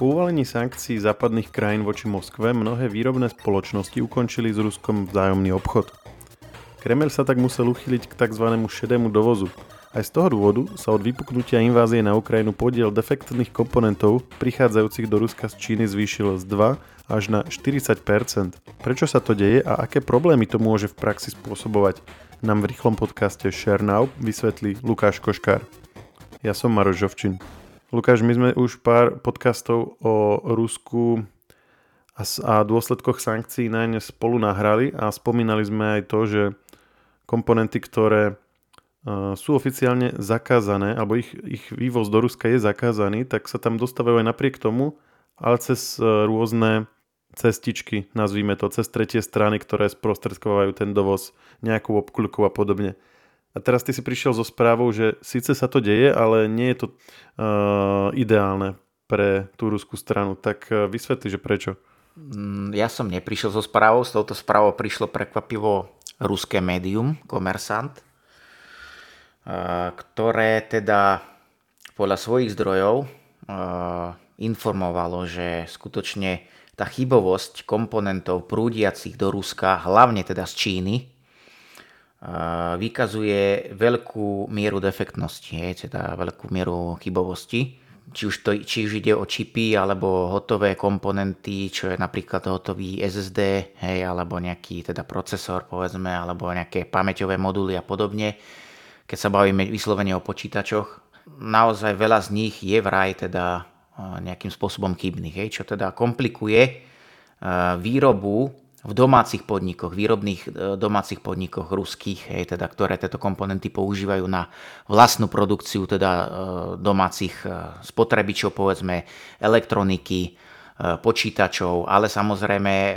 Po uvalení sankcií západných krajín voči Moskve mnohé výrobné spoločnosti ukončili s Ruskom vzájomný obchod. Kremel sa tak musel uchyliť k tzv. šedému dovozu. Aj z toho dôvodu sa od vypuknutia invázie na Ukrajinu podiel defektných komponentov prichádzajúcich do Ruska z Číny zvýšil z 2 až na 40% Prečo sa to deje a aké problémy to môže v praxi spôsobovať, nám v rýchlom podcaste Share Now vysvetlí Lukáš Koškár. Ja som Maroš Žovčin. Lukáš, my sme už pár podcastov o Rusku a, a dôsledkoch sankcií na ne spolu nahrali a spomínali sme aj to, že komponenty, ktoré uh, sú oficiálne zakázané, alebo ich, ich vývoz do Ruska je zakázaný, tak sa tam dostávajú aj napriek tomu, ale cez uh, rôzne cestičky, nazvíme to, cez tretie strany, ktoré sprostredkovajú ten dovoz nejakou obkľukou a podobne. A teraz ty si prišiel so správou, že síce sa to deje, ale nie je to uh, ideálne pre tú ruskú stranu. Tak uh, vysvetli, že prečo. Mm, ja som neprišiel so správou, s touto správou prišlo prekvapivo ruské médium, Komersant, uh, ktoré teda podľa svojich zdrojov uh, informovalo, že skutočne tá chybovosť komponentov prúdiacich do Ruska, hlavne teda z Číny, vykazuje veľkú mieru defektnosti, hej, teda veľkú mieru chybovosti. Či už, to, či už ide o čipy alebo hotové komponenty, čo je napríklad hotový SSD, hej, alebo nejaký teda procesor, povedzme, alebo nejaké pamäťové moduly a podobne. Keď sa bavíme vyslovene o počítačoch, naozaj veľa z nich je vraj teda nejakým spôsobom chybných, hej, čo teda komplikuje výrobu v domácich podnikoch, výrobných e, domácich podnikoch ruských, hej, teda, ktoré tieto komponenty používajú na vlastnú produkciu teda e, domácich e, spotrebičov, povedzme elektroniky, počítačov, ale samozrejme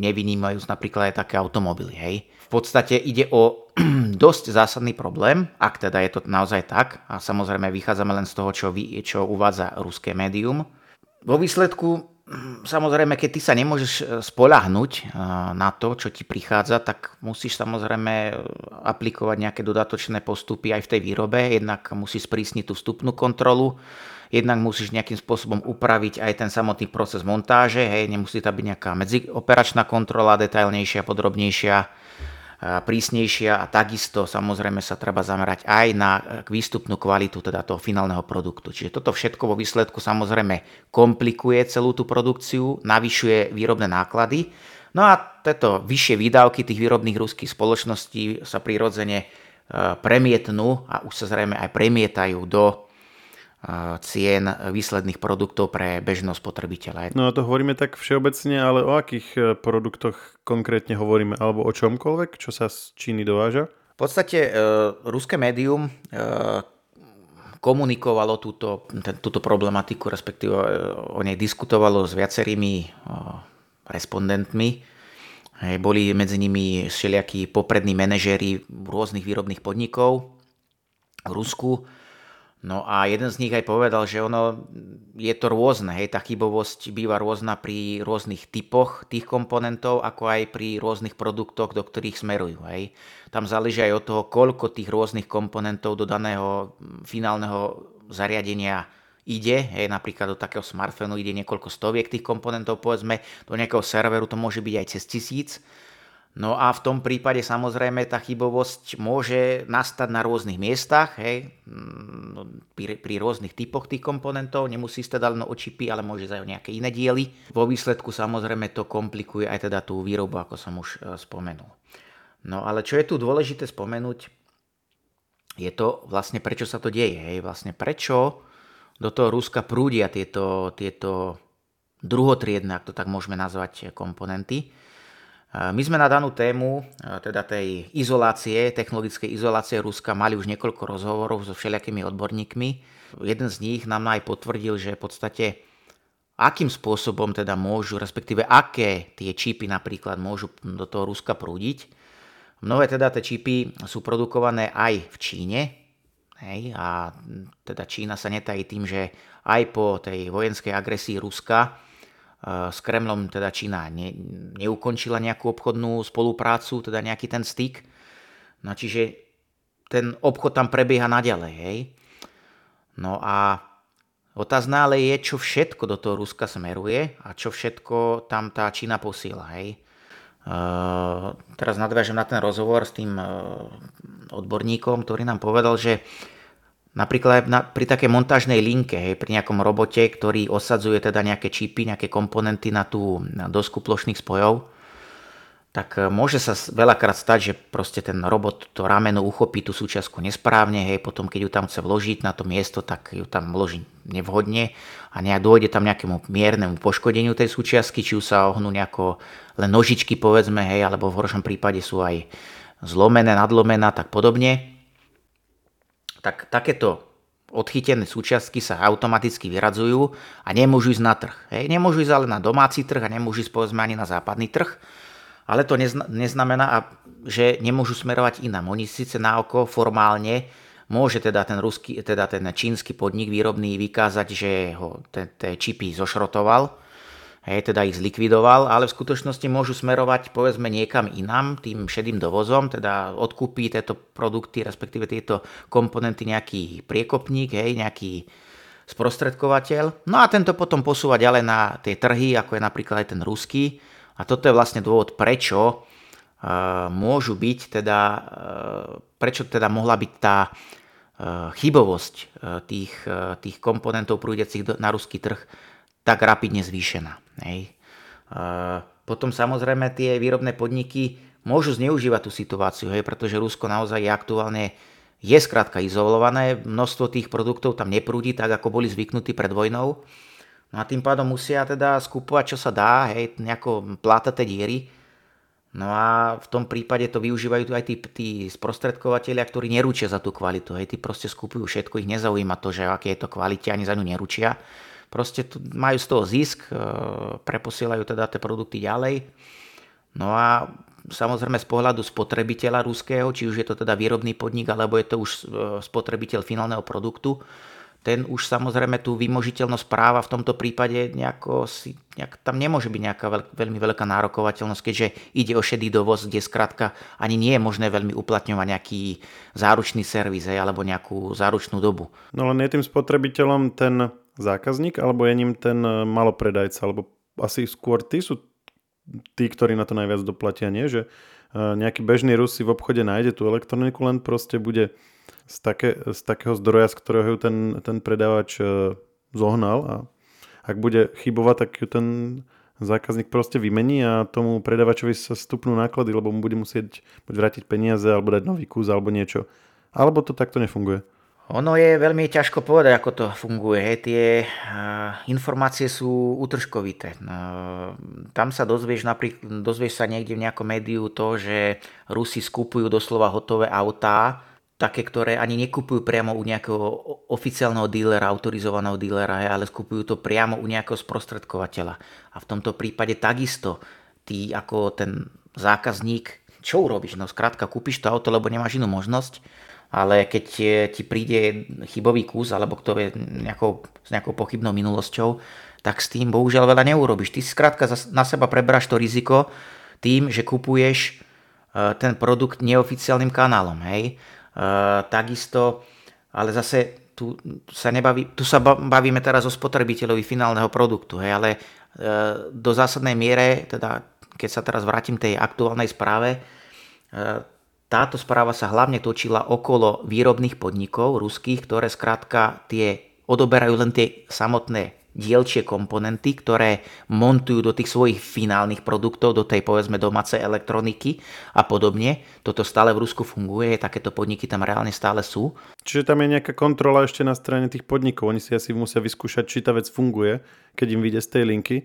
nevynímajú napríklad aj také automobily. Hej. V podstate ide o dosť zásadný problém, ak teda je to naozaj tak, a samozrejme vychádzame len z toho, čo, vy, čo uvádza ruské médium. Vo výsledku samozrejme, keď ty sa nemôžeš e, spolahnuť e, na to, čo ti prichádza, tak musíš samozrejme e, aplikovať nejaké dodatočné postupy aj v tej výrobe. Jednak musíš sprísniť tú vstupnú kontrolu, jednak musíš nejakým spôsobom upraviť aj ten samotný proces montáže. Hej, nemusí tam byť nejaká medzioperačná kontrola, detailnejšia, podrobnejšia prísnejšia a takisto samozrejme sa treba zamerať aj na výstupnú kvalitu teda toho finálneho produktu. Čiže toto všetko vo výsledku samozrejme komplikuje celú tú produkciu, navyšuje výrobné náklady. No a tieto vyššie výdavky tých výrobných ruských spoločností sa prirodzene premietnú a už sa zrejme aj premietajú do cien výsledných produktov pre bežného spotrebiteľa. No a to hovoríme tak všeobecne, ale o akých e, produktoch konkrétne hovoríme, alebo o čomkoľvek, čo sa z Číny dováža? V podstate e, ruské médium e, komunikovalo túto, ten, túto problematiku, respektíve e, o nej diskutovalo s viacerými e, respondentmi. Hej, boli medzi nimi všelijakí poprední manažéri rôznych výrobných podnikov v Rusku No a jeden z nich aj povedal, že ono je to rôzne, hej, tá chybovosť býva rôzna pri rôznych typoch tých komponentov, ako aj pri rôznych produktoch, do ktorých smerujú. Hej. Tam záleží aj od toho, koľko tých rôznych komponentov do daného mm, finálneho zariadenia ide, hej, napríklad do takého smartfónu ide niekoľko stoviek tých komponentov, povedzme, do nejakého serveru to môže byť aj cez tisíc, No a v tom prípade samozrejme tá chybovosť môže nastať na rôznych miestach, hej, mm, pri, pri rôznych typoch tých komponentov, nemusí sa teda len o čipy, ale môže aj o nejaké iné diely. Vo výsledku samozrejme to komplikuje aj teda tú výrobu, ako som už e, spomenul. No ale čo je tu dôležité spomenúť, je to vlastne prečo sa to deje, hej, vlastne prečo do toho Ruska prúdia tieto, tieto druhotriedne, ak to tak môžeme nazvať, komponenty. My sme na danú tému, teda tej izolácie, technologickej izolácie Ruska, mali už niekoľko rozhovorov so všelijakými odborníkmi. Jeden z nich nám aj potvrdil, že v podstate akým spôsobom teda môžu, respektíve aké tie čipy napríklad môžu do toho Ruska prúdiť. Mnohé teda tie čipy sú produkované aj v Číne, hej, a teda Čína sa netají tým, že aj po tej vojenskej agresii Ruska s Kremlom teda Čína ne, neukončila nejakú obchodnú spoluprácu, teda nejaký ten styk. No čiže ten obchod tam prebieha naďalej. Hej? No a Otázna ale je, čo všetko do toho Ruska smeruje a čo všetko tam tá Čína posiela. Hej. Uh, teraz nadviažem na ten rozhovor s tým uh, odborníkom, ktorý nám povedal, že napríklad na, pri takej montážnej linke, hej, pri nejakom robote, ktorý osadzuje teda nejaké čipy, nejaké komponenty na tú na dosku plošných spojov, tak e, môže sa veľakrát stať, že proste ten robot to rameno uchopí tú súčiastku nesprávne, hej, potom keď ju tam chce vložiť na to miesto, tak ju tam vloží nevhodne a nejak dôjde tam nejakému miernemu poškodeniu tej súčiastky, či už sa ohnú nejako len nožičky povedzme, hej, alebo v horšom prípade sú aj zlomené, nadlomená, tak podobne. Tak takéto odchytené súčiastky sa automaticky vyradzujú a nemôžu ísť na trh. Hej. Nemôžu ísť ale na domáci trh a nemôžu ísť povedzme ani na západný trh, ale to neznamená, že nemôžu smerovať inám. Oni síce na oko formálne môže teda ten, ruský, teda ten čínsky podnik výrobný vykázať, že ho tie čipy zošrotoval, hej, teda ich zlikvidoval, ale v skutočnosti môžu smerovať povedzme niekam inám, tým šedým dovozom, teda odkúpi tieto produkty, respektíve tieto komponenty nejaký priekopník, hej, nejaký sprostredkovateľ. No a tento potom posúva ďalej na tie trhy, ako je napríklad aj ten ruský, a toto je vlastne dôvod, prečo e, môžu byť teda, e, prečo teda mohla byť tá e, chybovosť tých, tých komponentov prúdiacich na ruský trh tak rapidne zvýšená. Hej. Potom samozrejme tie výrobné podniky môžu zneužívať tú situáciu, hej, pretože Rusko naozaj je aktuálne je skrátka izolované, množstvo tých produktov tam neprúdi tak, ako boli zvyknutí pred vojnou No a tým pádom musia teda skupovať, čo sa dá, hej, nejako plátate diery. No a v tom prípade to využívajú aj tí, tí sprostredkovateľia, ktorí neručia za tú kvalitu. Hej, tí proste skupujú všetko, ich nezaujíma to, že aké je to kvalite, ani za ňu neručia. Proste tu majú z toho zisk, e, preposielajú teda tie produkty ďalej. No a samozrejme z pohľadu spotrebiteľa ruského, či už je to teda výrobný podnik, alebo je to už e, spotrebiteľ finálneho produktu, ten už samozrejme tú vymožiteľnosť práva v tomto prípade nejako si, nejak, tam nemôže byť nejaká veľk, veľmi veľká nárokovateľnosť, keďže ide o šedý dovoz, kde skrátka ani nie je možné veľmi uplatňovať nejaký záručný servis alebo nejakú záručnú dobu. No len je tým spotrebiteľom ten zákazník alebo je ním ten e, malopredajca, alebo asi skôr tí sú tí, ktorí na to najviac doplatia, nie? Že e, nejaký bežný Rus si v obchode nájde tú elektroniku, len proste bude z, také, z takého zdroja, z ktorého ju ten, ten predávač e, zohnal a ak bude chybovať, tak ju ten zákazník proste vymení a tomu predávačovi sa stupnú náklady, lebo mu bude musieť buď vrátiť peniaze alebo dať nový kus alebo niečo. Alebo to takto nefunguje. Ono je veľmi ťažko povedať, ako to funguje. Hej. Tie uh, informácie sú utržkovité. Uh, tam sa dozvieš, napríklad, dozvieš sa niekde v nejakom médiu to, že Rusi skupujú doslova hotové autá, také, ktoré ani nekupujú priamo u nejakého oficiálneho dílera, autorizovaného dílera, ale skupujú to priamo u nejakého sprostredkovateľa. A v tomto prípade takisto ty ako ten zákazník, čo urobíš? No skrátka, kúpiš to auto, lebo nemáš inú možnosť, ale keď ti príde chybový kus, alebo kto je nejakou, s nejakou pochybnou minulosťou, tak s tým bohužiaľ veľa neurobiš. Ty si skrátka na seba preberáš to riziko tým, že kupuješ e, ten produkt neoficiálnym kanálom. Hej? Eh, takisto, ale zase tu sa, nebaví, tu sa bavíme teraz o spotrebiteľovi finálneho produktu, hej, ale do zásadnej miere, teda keď sa teraz vrátim tej aktuálnej správe, táto správa sa hlavne točila okolo výrobných podnikov ruských, ktoré skrátka tie odoberajú len tie samotné dielčie komponenty, ktoré montujú do tých svojich finálnych produktov, do tej povedzme domácej elektroniky a podobne. Toto stále v Rusku funguje, takéto podniky tam reálne stále sú. Čiže tam je nejaká kontrola ešte na strane tých podnikov. Oni si asi musia vyskúšať, či tá vec funguje, keď im vyjde z tej linky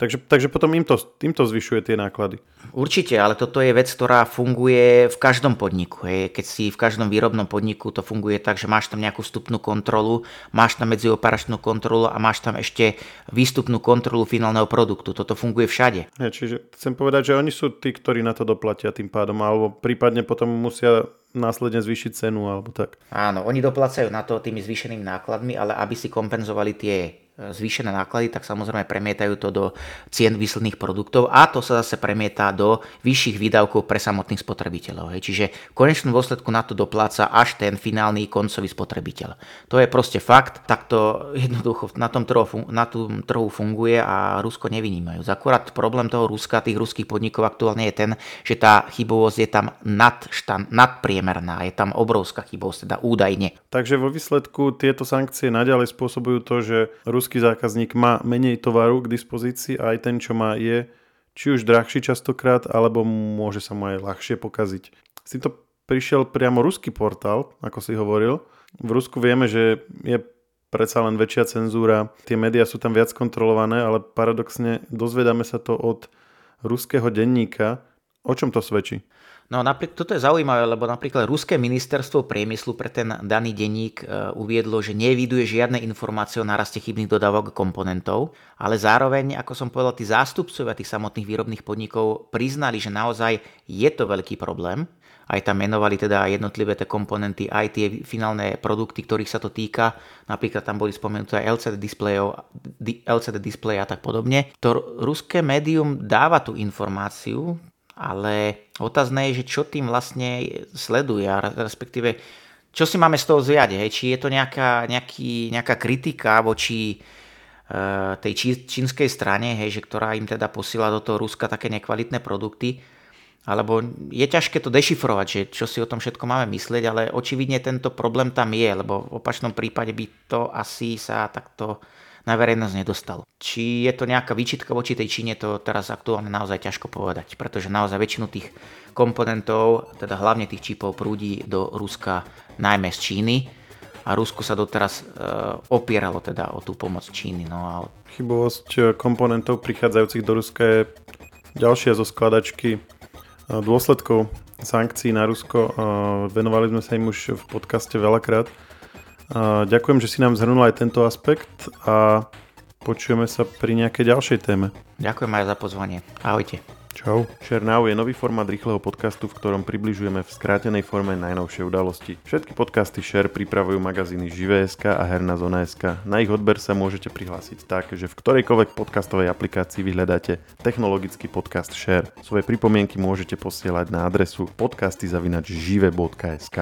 Takže, takže potom im to, im to zvyšuje tie náklady. Určite, ale toto je vec, ktorá funguje v každom podniku. Hej. Keď si v každom výrobnom podniku to funguje tak, že máš tam nejakú vstupnú kontrolu, máš tam medzioperačnú kontrolu a máš tam ešte výstupnú kontrolu finálneho produktu. Toto funguje všade. Ja, čiže chcem povedať, že oni sú tí, ktorí na to doplatia tým pádom, alebo prípadne potom musia následne zvýšiť cenu alebo tak. Áno, oni doplacajú na to tými zvýšenými nákladmi, ale aby si kompenzovali tie zvýšené náklady, tak samozrejme premietajú to do cien výsledných produktov a to sa zase premieta do vyšších výdavkov pre samotných spotrebiteľov. Hej. Čiže v konečnom dôsledku na to dopláca až ten finálny koncový spotrebiteľ. To je proste fakt, tak to jednoducho na tom trhu, na tom trhu funguje a Rusko nevynímajú. Akurát problém toho Ruska, tých ruských podnikov aktuálne je ten, že tá chybovosť je tam nad, štan, nadpriemerná, je tam obrovská chybovosť, teda údajne. Takže vo výsledku tieto sankcie naďalej spôsobujú to, že ruský zákazník má menej tovaru k dispozícii a aj ten, čo má, je či už drahší častokrát, alebo môže sa mu aj ľahšie pokaziť. Si to prišiel priamo ruský portál, ako si hovoril. V Rusku vieme, že je predsa len väčšia cenzúra, tie médiá sú tam viac kontrolované, ale paradoxne dozvedáme sa to od ruského denníka. O čom to svedčí? No napríklad, toto je zaujímavé, lebo napríklad Ruské ministerstvo priemyslu pre ten daný denník e, uviedlo, že neviduje žiadne informácie o naraste chybných dodávok komponentov, ale zároveň, ako som povedal, tí zástupcovia tých samotných výrobných podnikov priznali, že naozaj je to veľký problém. Aj tam menovali teda jednotlivé tie komponenty, aj tie finálne produkty, ktorých sa to týka. Napríklad tam boli spomenuté aj LCD displejov, LCD displej a tak podobne. To ruské médium dáva tú informáciu, ale otázne je, že čo tým vlastne sleduje, respektíve čo si máme z toho zviať, hej? či je to nejaká, nejaký, nejaká kritika voči uh, tej čínskej strane, hej, že ktorá im teda posiela do toho Ruska také nekvalitné produkty, alebo je ťažké to dešifrovať, že čo si o tom všetko máme myslieť, ale očividne tento problém tam je, lebo v opačnom prípade by to asi sa takto na verejnosť nedostal. Či je to nejaká výčitka voči tej Číne, to teraz aktuálne naozaj ťažko povedať, pretože naozaj väčšinu tých komponentov, teda hlavne tých čipov, prúdi do Ruska najmä z Číny a Rusku sa doteraz e, opieralo teda o tú pomoc Číny. No a... Chybovosť e, komponentov prichádzajúcich do Ruska je ďalšia zo skladačky e, dôsledkov sankcií na Rusko. E, venovali sme sa im už v podcaste veľakrát Ďakujem, že si nám zhrnul aj tento aspekt a počujeme sa pri nejakej ďalšej téme. Ďakujem aj za pozvanie. Ahojte. Čau. Share Now je nový formát rýchleho podcastu, v ktorom približujeme v skrátenej forme najnovšie udalosti. Všetky podcasty Share pripravujú magazíny Živé.sk a Herná zona.sk. Na ich odber sa môžete prihlásiť tak, že v ktorejkoľvek podcastovej aplikácii vyhľadáte technologický podcast Share. Svoje pripomienky môžete posielať na adresu podcasty.žive.sk.